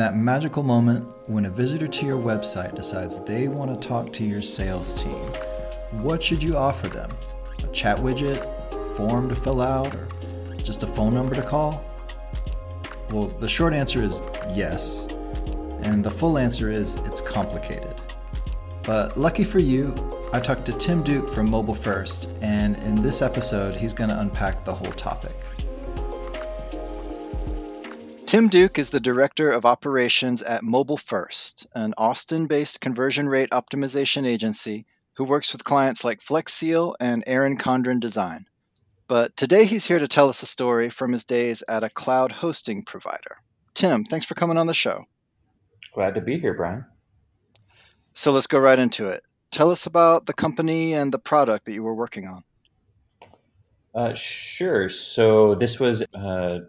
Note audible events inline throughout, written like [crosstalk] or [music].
that magical moment when a visitor to your website decides they want to talk to your sales team, what should you offer them? A chat widget, form to fill out, or just a phone number to call? Well, the short answer is yes, and the full answer is it's complicated. But lucky for you, I talked to Tim Duke from Mobile1st, and in this episode, he's going to unpack the whole topic. Tim Duke is the Director of Operations at Mobile1st, an Austin based conversion rate optimization agency who works with clients like FlexSeal and Aaron Condren Design. But today he's here to tell us a story from his days at a cloud hosting provider. Tim, thanks for coming on the show. Glad to be here, Brian. So let's go right into it. Tell us about the company and the product that you were working on. Uh, sure. So this was a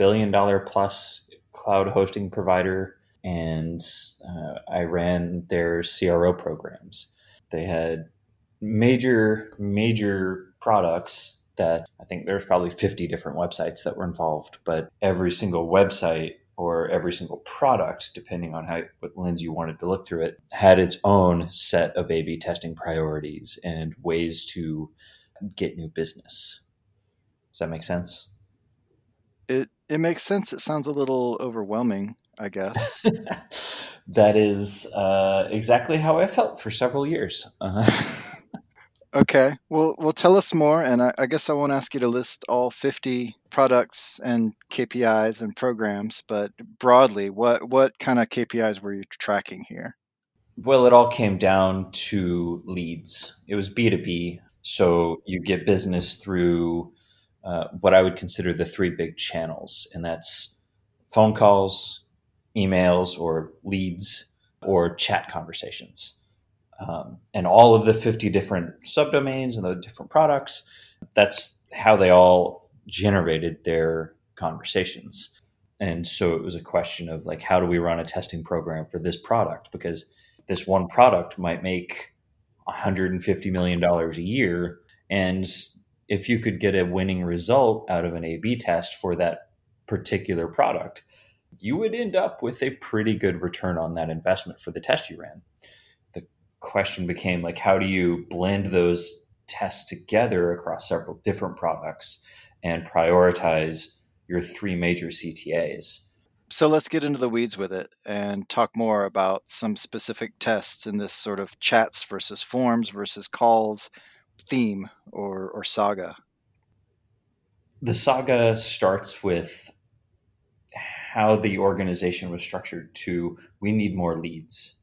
billion dollar plus cloud hosting provider, and uh, I ran their CRO programs. They had major, major products that I think there's probably 50 different websites that were involved, but every single website or every single product, depending on how what lens you wanted to look through it, had its own set of A/B testing priorities and ways to get new business. Does that make sense? It makes sense. It sounds a little overwhelming, I guess. [laughs] that is uh, exactly how I felt for several years. Uh-huh. [laughs] Okay. Well, well, tell us more, and I, I guess I won't ask you to list all 50 products and KPIs and programs, but broadly, what what kind of KPIs were you tracking here? Well, it all came down to leads. It was B two B, so you get business through uh, what I would consider the three big channels, and that's phone calls, emails, or leads, or chat conversations um, and all of the 50 different subdomains and the different products. That's how they all generated their conversations. And so it was a question of like, how do we run a testing program for this product? Because this one product might make $150 million a year. And if you could get a winning result out of an A B test for that particular product, you would end up with a pretty good return on that investment for the test you ran The question became like how do you blend those tests together across several different products and prioritize your three major CTAs. So let's get into the weeds with it and talk more about some specific tests in this sort of chats versus forms versus calls theme or, or saga. The saga starts with how the organization was structured to we need more leads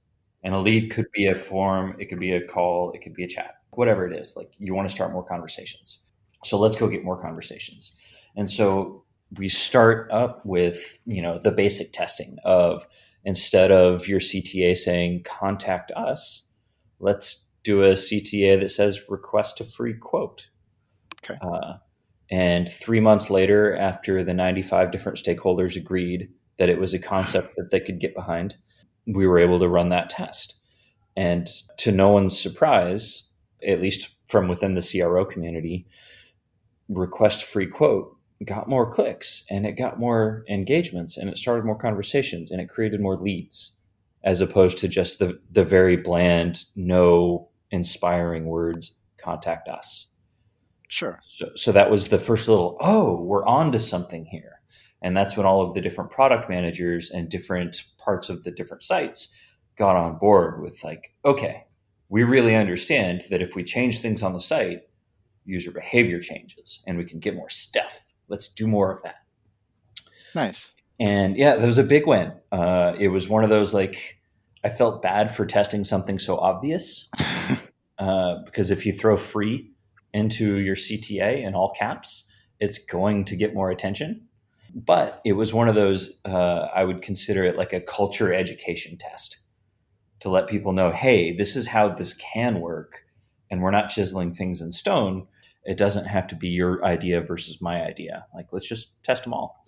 and a lead could be a form, it could be a call, it could be a chat, whatever it is. Like you want to start more conversations. So let's go get more conversations. And so we start up with, you know, the basic testing of instead of your CTA saying contact us, let's do a CTA that says request a free quote. Okay. Uh, and three months later, after the 95 different stakeholders agreed that it was a concept that they could get behind, we were able to run that test. And to no one's surprise, at least from within the CRO community, request free quote got more clicks and it got more engagements and it started more conversations and it created more leads as opposed to just the, the very bland, no inspiring words, contact us. Sure. So, so that was the first little, oh, we're on to something here. And that's when all of the different product managers and different parts of the different sites got on board with like, okay, we really understand that if we change things on the site, user behavior changes and we can get more stuff. Let's do more of that. Nice. And yeah, that was a big win. Uh, it was one of those like, I felt bad for testing something so obvious [laughs] uh, because if you throw free into your CTA in all caps, it's going to get more attention. But it was one of those uh, i would consider it like a culture education test to let people know hey this is how this can work and we're not chiseling things in stone. It doesn't have to be your idea versus my idea. Like let's just test them all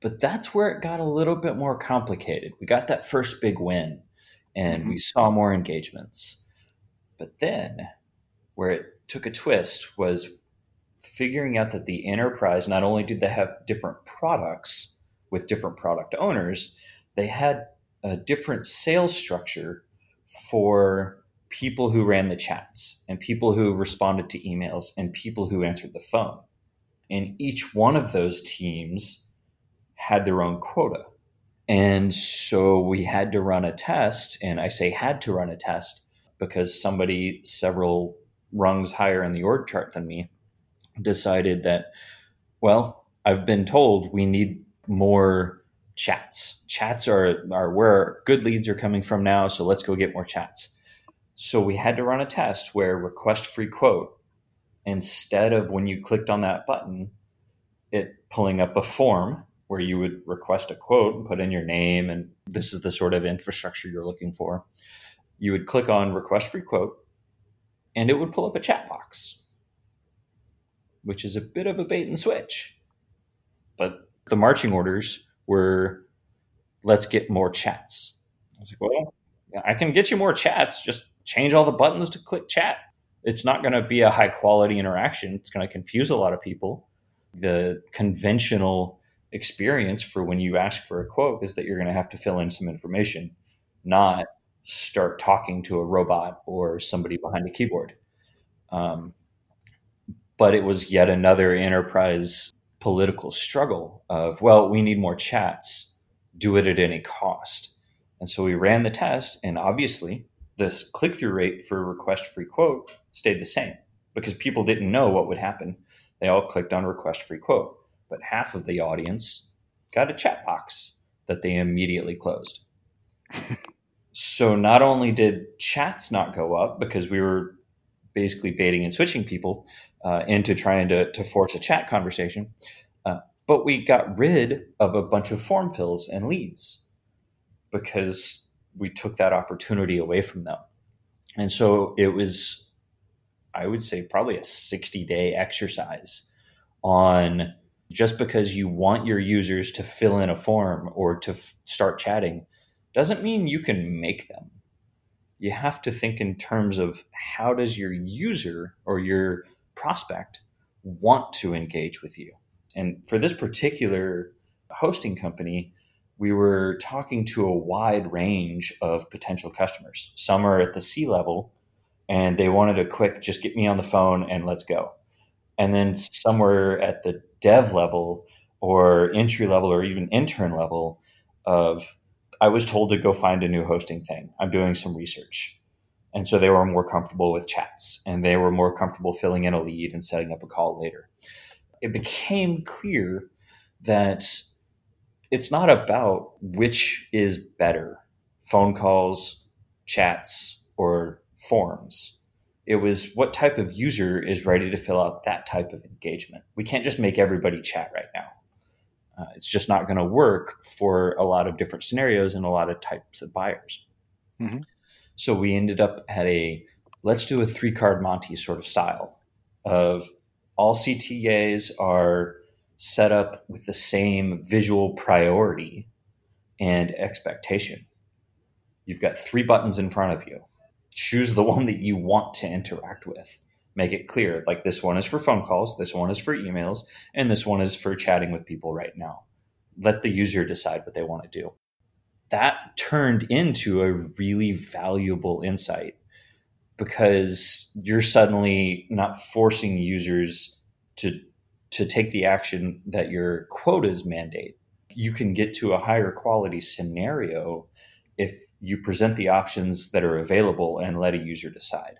but that's where it got a little bit more complicated we got that first big win and mm-hmm. we saw more engagements but then where it took a twist was figuring out that the enterprise not only did they have different products with different product owners, they had a different sales structure for people who ran the chats and people who responded to emails and people who answered the phone. And each one of those teams had their own quota. And so we had to run a test. And I say had to run a test because somebody several rungs higher in the org chart than me decided that, well, I've been told we need more chats. Chats are, are where good leads are coming from now. So let's go get more chats. So we had to run a test where request free quote, instead of when you clicked on that button, it pulling up a form where you would request a quote and put in your name and this is the sort of infrastructure you're looking for. You would click on request free quote and it would pull up a chat box, which is a bit of a bait and switch. But the marching orders were let's get more chats. I was like, well, I can get you more chats, just change all the buttons to click chat. It's not going to be a high quality interaction. It's going to confuse a lot of people. The conventional experience for when you ask for a quote is that you're going to have to fill in some information, not start talking to a robot or somebody behind a keyboard. Um, but it was yet another enterprise political struggle of, well, we need more chats, do it at any cost. And so we ran the test, and obviously, this click through rate for request free quote stayed the same because people didn't know what would happen. They all clicked on request free quote, but half of the audience got a chat box that they immediately closed. [laughs] so not only did chats not go up because we were basically baiting and switching people uh, into trying to, to force a chat conversation. Uh, but we got rid of a bunch of form fills and leads because we took that opportunity away from them. And so it was, I would say, probably a 60 day exercise on just because you want your users to fill in a form or to f- start chatting doesn't mean you can make them you have to think in terms of how does your user or your prospect want to engage with you. And for this particular hosting company, we were talking to a wide range of potential customers. Some are at the C level and they wanted a quick, just get me on the phone and let's go. And then somewhere at the dev level or entry level or even intern level of I was told to go find a new hosting thing. I'm doing some research. And so they were more comfortable with chats and they were more comfortable filling in a lead and setting up a call later. It became clear that it's not about which is better phone calls, chats, or forms. It was what type of user is ready to fill out that type of engagement. We can't just make everybody chat right now. Uh, it's just not going to work for a lot of different scenarios and a lot of types of buyers. Mm-hmm. So we ended up at a let's do a three card Monty sort of style of all CTAs are set up with the same visual priority and expectation. You've got three buttons in front of you. Choose the one that you want to interact with make it clear like this one is for phone calls, this one is for emails, and this one is for chatting with people right now. Let the user decide what they want to do. That turned into a really valuable insight because you're suddenly not forcing users to to take the action that your quotas mandate. You can get to a higher quality scenario if you present the options that are available and let a user decide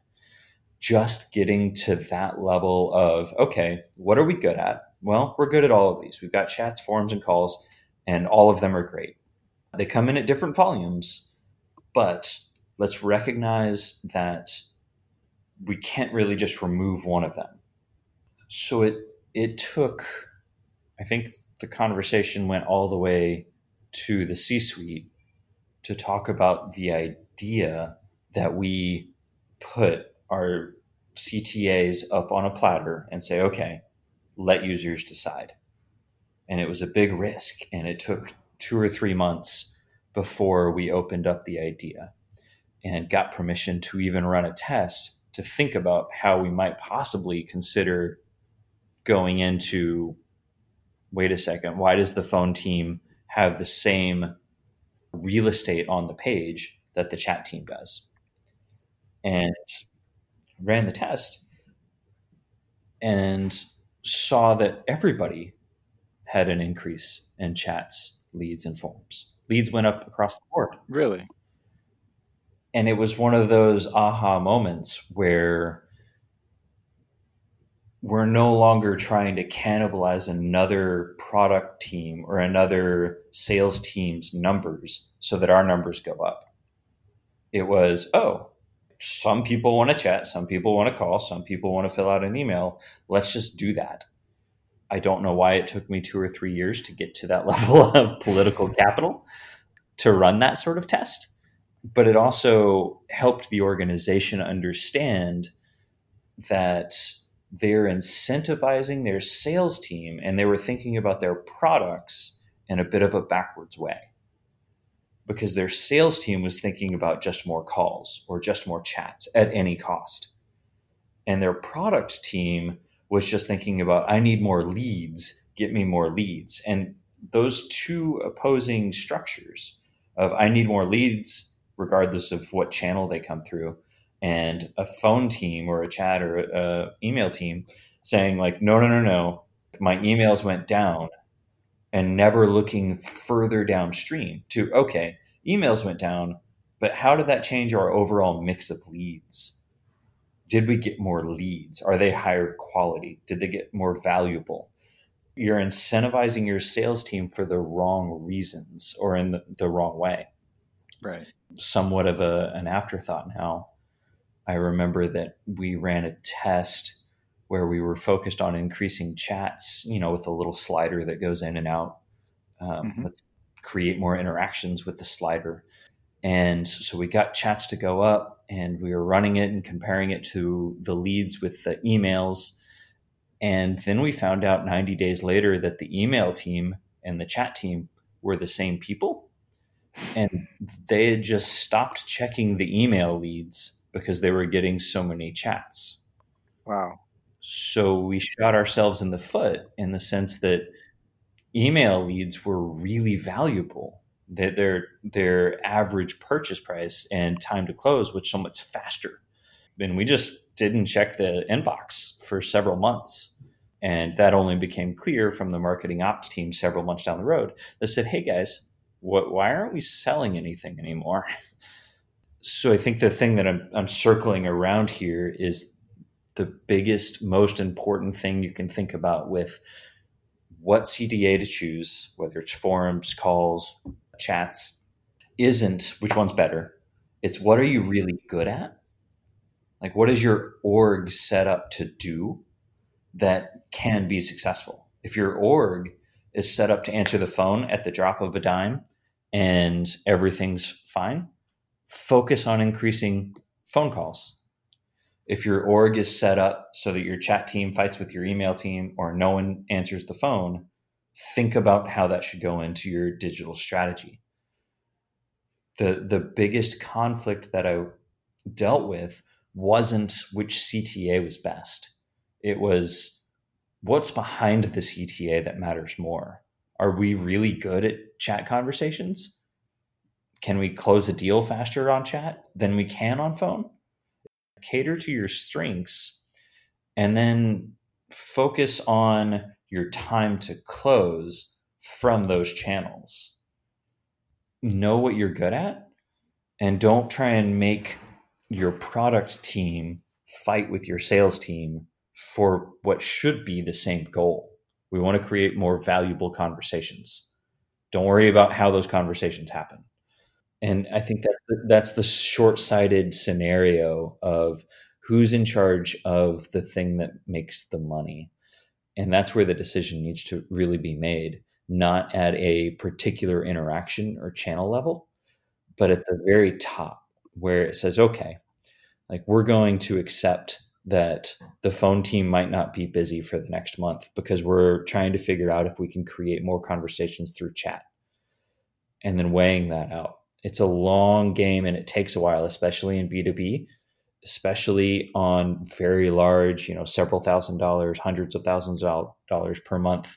just getting to that level of okay, what are we good at? Well, we're good at all of these. We've got chats, forums, and calls, and all of them are great. They come in at different volumes, but let's recognize that we can't really just remove one of them. So it it took, I think the conversation went all the way to the C-suite to talk about the idea that we put our CTAs up on a platter and say, okay, let users decide. And it was a big risk, and it took two or three months before we opened up the idea and got permission to even run a test to think about how we might possibly consider going into wait a second, why does the phone team have the same real estate on the page that the chat team does. And ran the test and saw that everybody had an increase in chats, leads, and forms. Leads went up across the board. Really? And it was one of those aha moments where we're no longer trying to cannibalize another product team or another sales team's numbers so that our numbers go up. It was, oh, some people want to chat, some people want to call, some people want to fill out an email. Let's just do that. I don't know why it took me two or three years to get to that [laughs] level of political capital to run that sort of test. But it also helped the organization understand that they're incentivizing their sales team and they were thinking about their products in a bit of a backwards way because their sales team was thinking about just more calls or just more chats at any cost. And their product team was just thinking about, I need more leads, get me more leads. And those two opposing structures of I need more leads, regardless of what channel they come through, and a phone team or a chat or a email team saying like, no, no, no, no, my emails went down and never looking further downstream to okay emails went down but how did that change our overall mix of leads? Did we get more leads? Are they higher quality? Did they get more valuable? You're incentivizing your sales team for the wrong reasons or in the, the wrong way. Right. Somewhat of a, an afterthought now i remember that we ran a test where we were focused on increasing chats, you know, with a little slider that goes in and out. Um, mm-hmm. Let's create more interactions with the slider. And so we got chats to go up and we were running it and comparing it to the leads with the emails. And then we found out 90 days later that the email team and the chat team were the same people. And they had just stopped checking the email leads because they were getting so many chats. Wow. So we shot ourselves in the foot in the sense that email leads were really valuable. That their their average purchase price and time to close was so much faster. And we just didn't check the inbox for several months. And that only became clear from the marketing ops team several months down the road. They said, "Hey guys, what, why aren't we selling anything anymore?" [laughs] so I think the thing that I'm, I'm circling around here is the biggest, most important thing you can think about with what CTA to choose, whether it's forums, calls, chats, isn't which one's better. It's what are you really good at? Like, what is your org set up to do that can be successful? If your org is set up to answer the phone at the drop of a dime and everything's fine, focus on increasing phone calls if your org is set up so that your chat team fights with your email team or no one answers the phone, think about how that should go into your digital strategy. The the biggest conflict that I dealt with wasn't which CTA was best. It was what's behind the CTA that matters more. Are we really good at chat conversations? Can we close a deal faster on chat than we can on phone? cater to your strengths and then focus on your time to close from those channels. Know what you're good at and don't try and make your product team fight with your sales team for what should be the same goal. We want to create more valuable conversations. Don't worry about how those conversations happen. And I think that's the, that's the short-sighted scenario of who's in charge of the thing that makes the money. And that's where the decision needs to really be made, not at a particular interaction or channel level, but at the very top where it says, okay, like we're going to accept that the phone team might not be busy for the next month because we're trying to figure out if we can create more conversations through chat and then weighing that out it's a long game and it takes a while, especially in B2B, especially on very large, you know, several thousand dollars, hundreds of thousands of dollars per month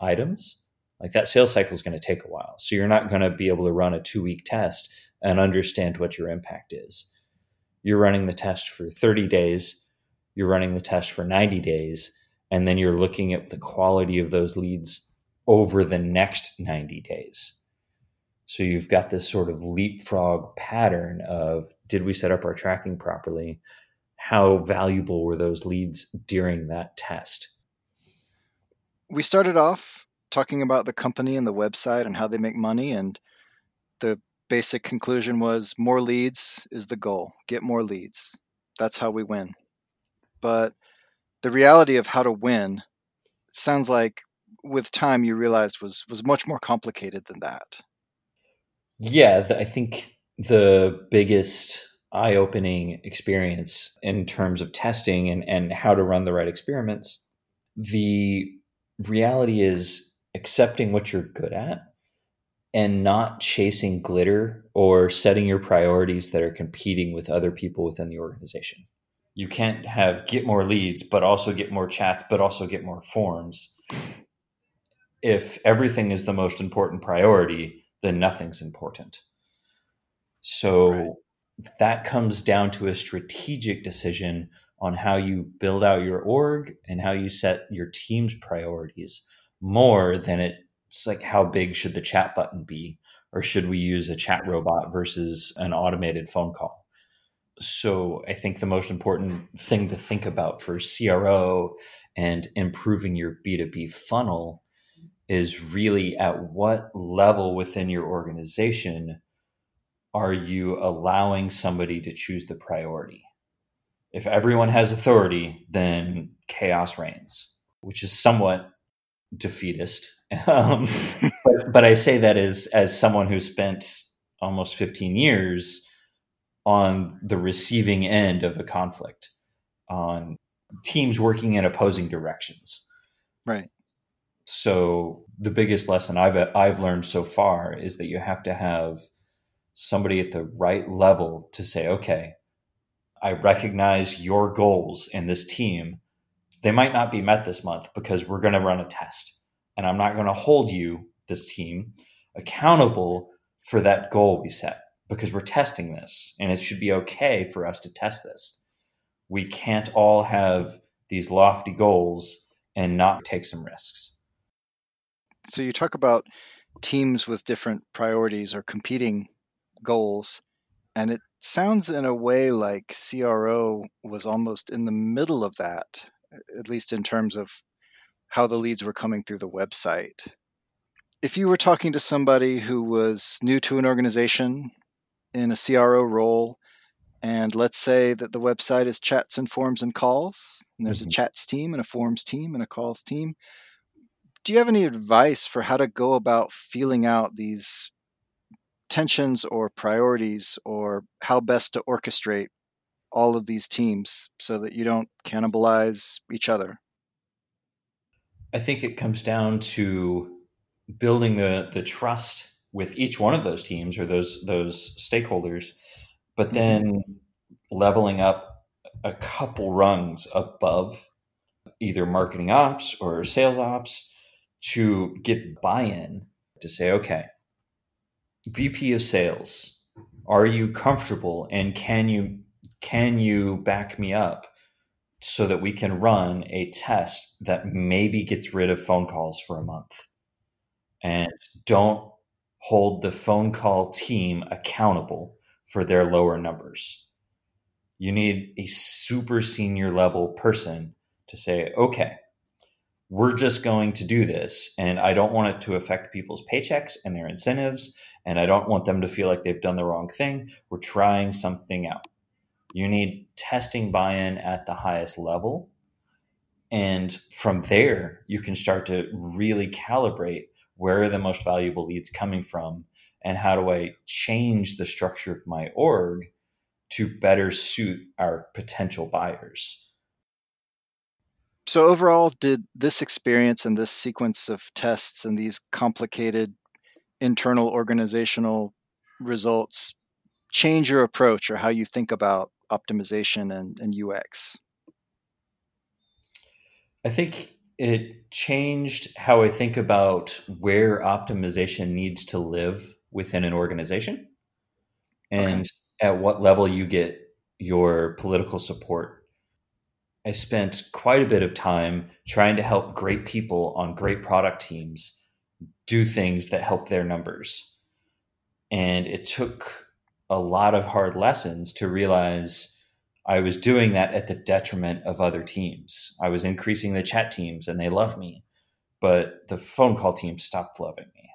items. Like that sales cycle is going to take a while. So you're not going to be able to run a two week test and understand what your impact is. You're running the test for 30 days, you're running the test for 90 days, and then you're looking at the quality of those leads over the next 90 days. So you've got this sort of leapfrog pattern of did we set up our tracking properly? How valuable were those leads during that test? We started off talking about the company and the website and how they make money. And the basic conclusion was more leads is the goal. Get more leads. That's how we win. But the reality of how to win sounds like with time you realized was was much more complicated than that. Yeah, the, I think the biggest eye-opening experience in terms of testing and, and how to run the right experiments, the reality is accepting what you're good at and not chasing glitter or setting your priorities that are competing with other people within the organization. You can't have get more leads, but also get more chats, but also get more forms. If everything is the most important priority, then nothing's important. So right. that comes down to a strategic decision on how you build out your org and how you set your team's priorities more than it's like how big should the chat button be or should we use a chat robot versus an automated phone call so i think the most important thing to think about for cro and improving your b2b funnel is really at what level within your organization are you allowing somebody to choose the priority? If everyone has authority, then chaos reigns, which is somewhat defeatist. [laughs] Um, but, but I say that as as someone who spent almost 15 years on the receiving end of a conflict, on teams working in opposing directions. Right. So the biggest lesson I've I've learned so far is that you have to have somebody at the right level to say, okay, I recognize your goals in this team. They might not be met this month because we're going to run a test, and I'm not going to hold you, this team, accountable for that goal we set because we're testing this, and it should be okay for us to test this. We can't all have these lofty goals and not take some risks. So you talk about teams with different priorities or competing goals, and it sounds in a way like CRO was almost in the middle of that, at least in terms of how the leads were coming through the website. If you were talking to somebody who was new to an organization in a CRO role, and let's say that the website is chats and forms and calls, and there's mm-hmm. a chats team and a forms team and a calls team, do you have any advice for how to go about feeling out these tensions or priorities or how best to orchestrate all of these teams so that you don't cannibalize each other? I think it comes down to building the the trust with each one of those teams or those those stakeholders, but mm-hmm. then mm-hmm. leveling up a couple rungs above either marketing ops or sales ops to get buy-in to say, okay, VP of sales, are you comfortable and can you can you back me up so that we can run a test that maybe gets rid of phone calls for a month and don't hold the phone call team accountable for their lower numbers. You need a super senior level person to say, okay, we're just going to do this. And I don't want it to affect people's paychecks and their incentives. And I don't want them to feel like they've done the wrong thing. We're trying something out. You need testing buy in at the highest level. And from there, you can start to really calibrate where are the most valuable leads coming from and how do I change the structure of my org to better suit our potential buyers. So overall, did this experience and this sequence of tests and these complicated internal organizational results change your approach or how you think about optimization and, and UX? I think it changed how I think about where optimization needs to live within an organization and okay. at what level you get your political support. I spent quite a bit of time trying to help great people on great product teams do things that help their numbers. And it took a lot of hard lessons to realize I was doing that at the detriment of other teams. I was increasing the chat teams and they love me, but the phone call team stopped loving me.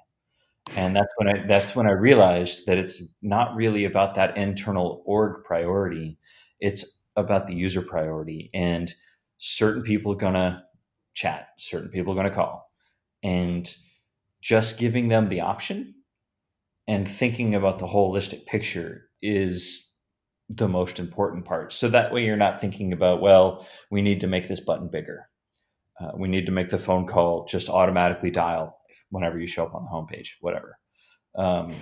And that's when I that's when I realized that it's not really about that internal org priority. It's about the user priority. And certain people are gonna chat, certain people are gonna call. And just giving them the option and thinking about the holistic picture is the most important part. So that way you're not thinking about, well, we need to make this button bigger. Uh, we need to make the phone call just automatically dial whenever you show up on the homepage, whatever. Um,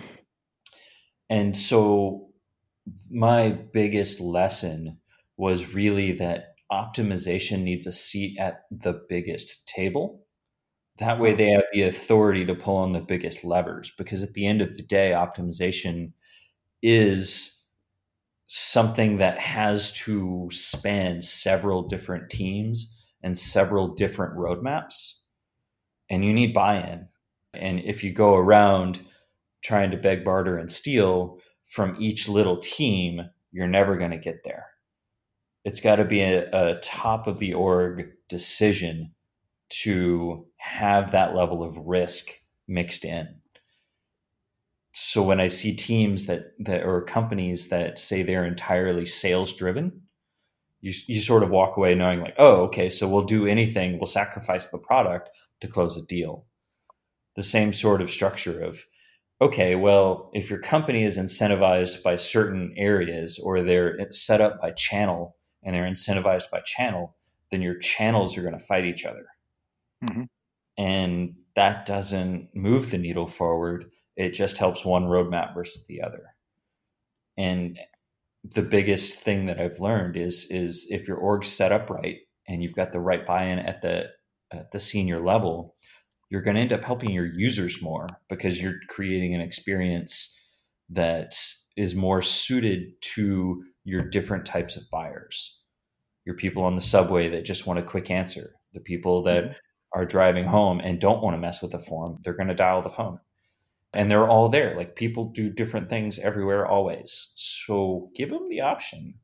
and so my biggest lesson was really that optimization needs a seat at the biggest table that way, they have the authority to pull on the biggest levers because at the end of the day, optimization is something that has to span several different teams and several different roadmaps. And you need buy in. And if you go around trying to beg, barter, and steal from each little team, you're never going to get there. It's got to be a, a top of the org decision to have that level of risk mixed in. So when I see teams that that or companies that say they're entirely sales driven, you you sort of walk away knowing like, oh, okay, so we'll do anything, we'll sacrifice the product to close a deal. The same sort of structure of okay, well, if your company is incentivized by certain areas or they're set up by channel and they're incentivized by channel, then your channels are going to fight each other. Mm-hmm. And that doesn't move the needle forward. It just helps one roadmap versus the other. And the biggest thing that I've learned is is if your org's set up right and you've got the right buy-in at the at the senior level, you're going to end up helping your users more because you're creating an experience that is more suited to your different types of buyers. Your people on the subway that just want a quick answer, the people that mm-hmm are driving home and don't want to mess with the form, they're going to dial the phone. And they're all there. Like people do different things everywhere, always. So give them the option.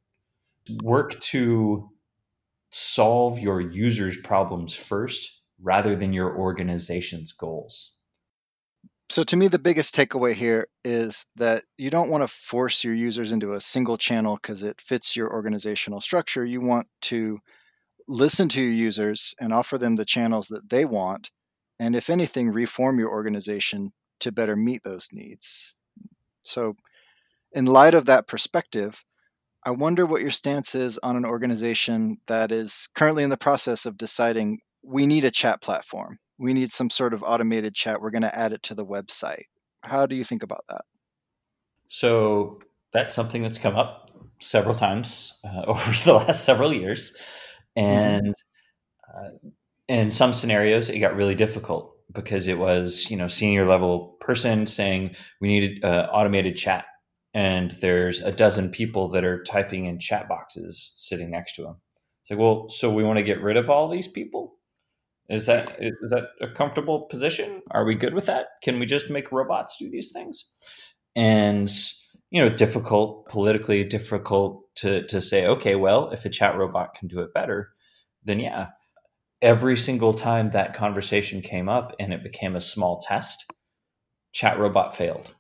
Work to solve your users' problems first rather than your organization's goals. So, to me, the biggest takeaway here is that you don't want to force your users into a single channel because it fits your organizational structure. You want to listen to your users and offer them the channels that they want, and if anything, reform your organization to better meet those needs. So, in light of that perspective, I wonder what your stance is on an organization that is currently in the process of deciding we need a chat platform. We need some sort of automated chat. We're going to add it to the website. How do you think about that? So, that's something that's come up several times uh, [laughs] over the last several years. Mm-hmm. and mm-hmm. uh, in some scenarios it got really difficult because it was you know senior level person saying we needed uh, automated chat and there's a dozen people that are typing in chat boxes sitting next to them it's like well so we want to get rid of all these people is that is that a comfortable position? Are we good with that? Can we just make robots do these things? And you know difficult politically difficult to to say okay well if a chat robot can do it better then yeah. Every single time that conversation came up and it became a small test chat robot failed.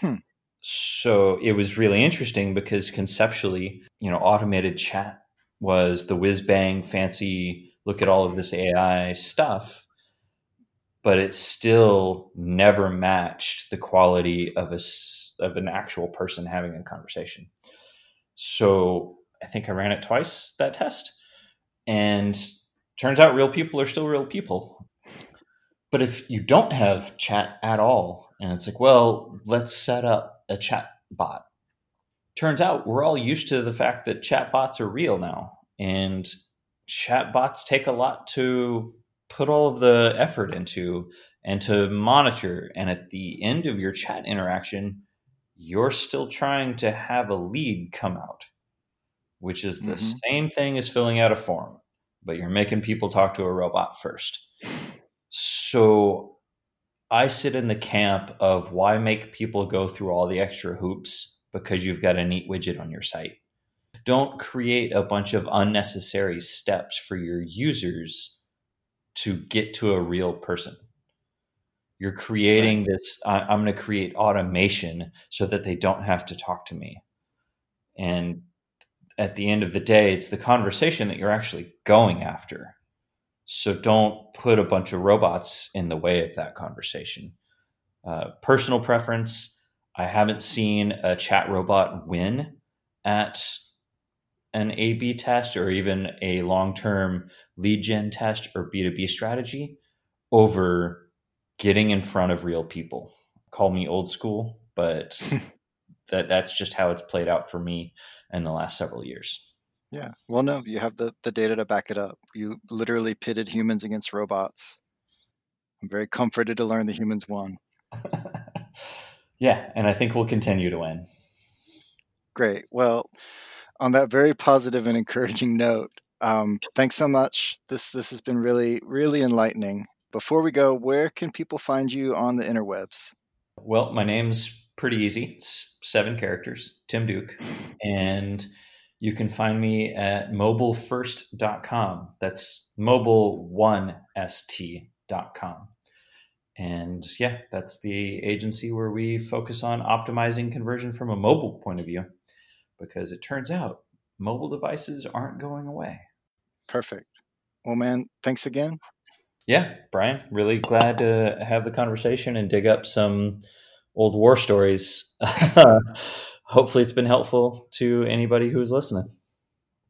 Hmm. so it was really interesting because conceptually you know automated chat was the whiz bang fancy look at all of this ai stuff but it still never matched the quality of a of an actual person having a conversation. So I think I ran it twice that test, and turns out real people are still real people. But if you don't have chat at all, and it's like, well, let's set up a chat bot. Turns out we're all used to the fact that chat bots are real now, and chatbots take a lot to put all of the effort into and to monitor. And at the end of your chat interaction, you're still trying to have a lead come out, which is the mm-hmm. same thing as filling out a form, but you're making people talk to a robot first. So I sit in the camp of why make people go through all the extra hoops because you've got a neat widget on your site. Don't create a bunch of unnecessary steps for your users to get to a real person. You're creating right. this, I'm going to create automation so that they don't have to talk to me. And at the end of the day, it's the conversation that you're actually going after. So don't put a bunch of robots in the way of that conversation. Uh, personal preference I haven't seen a chat robot win at an A B test or even a long term lead gen test or B2B strategy over getting in front of real people. Call me old school, but [laughs] that that's just how it's played out for me in the last several years. Yeah. Well, no, you have the, the data to back it up. You literally pitted humans against robots. I'm very comforted to learn the humans won. [laughs] yeah. And I think we'll continue to win. Great. Well, on that very positive and encouraging note, um, thanks so much. This this has been really really enlightening. Before we go, where can people find you on the interwebs? Well, my name's pretty easy. It's seven characters, Tim Duke, and you can find me at mobilefirst.com. That's mobile1st.com. And yeah, that's the agency where we focus on optimizing conversion from a mobile point of view because it turns out mobile devices aren't going away. Perfect. Well, man, thanks again. Yeah, Brian, really glad to have the conversation and dig up some old war stories. [laughs] hopefully it's been helpful to anybody who's listening.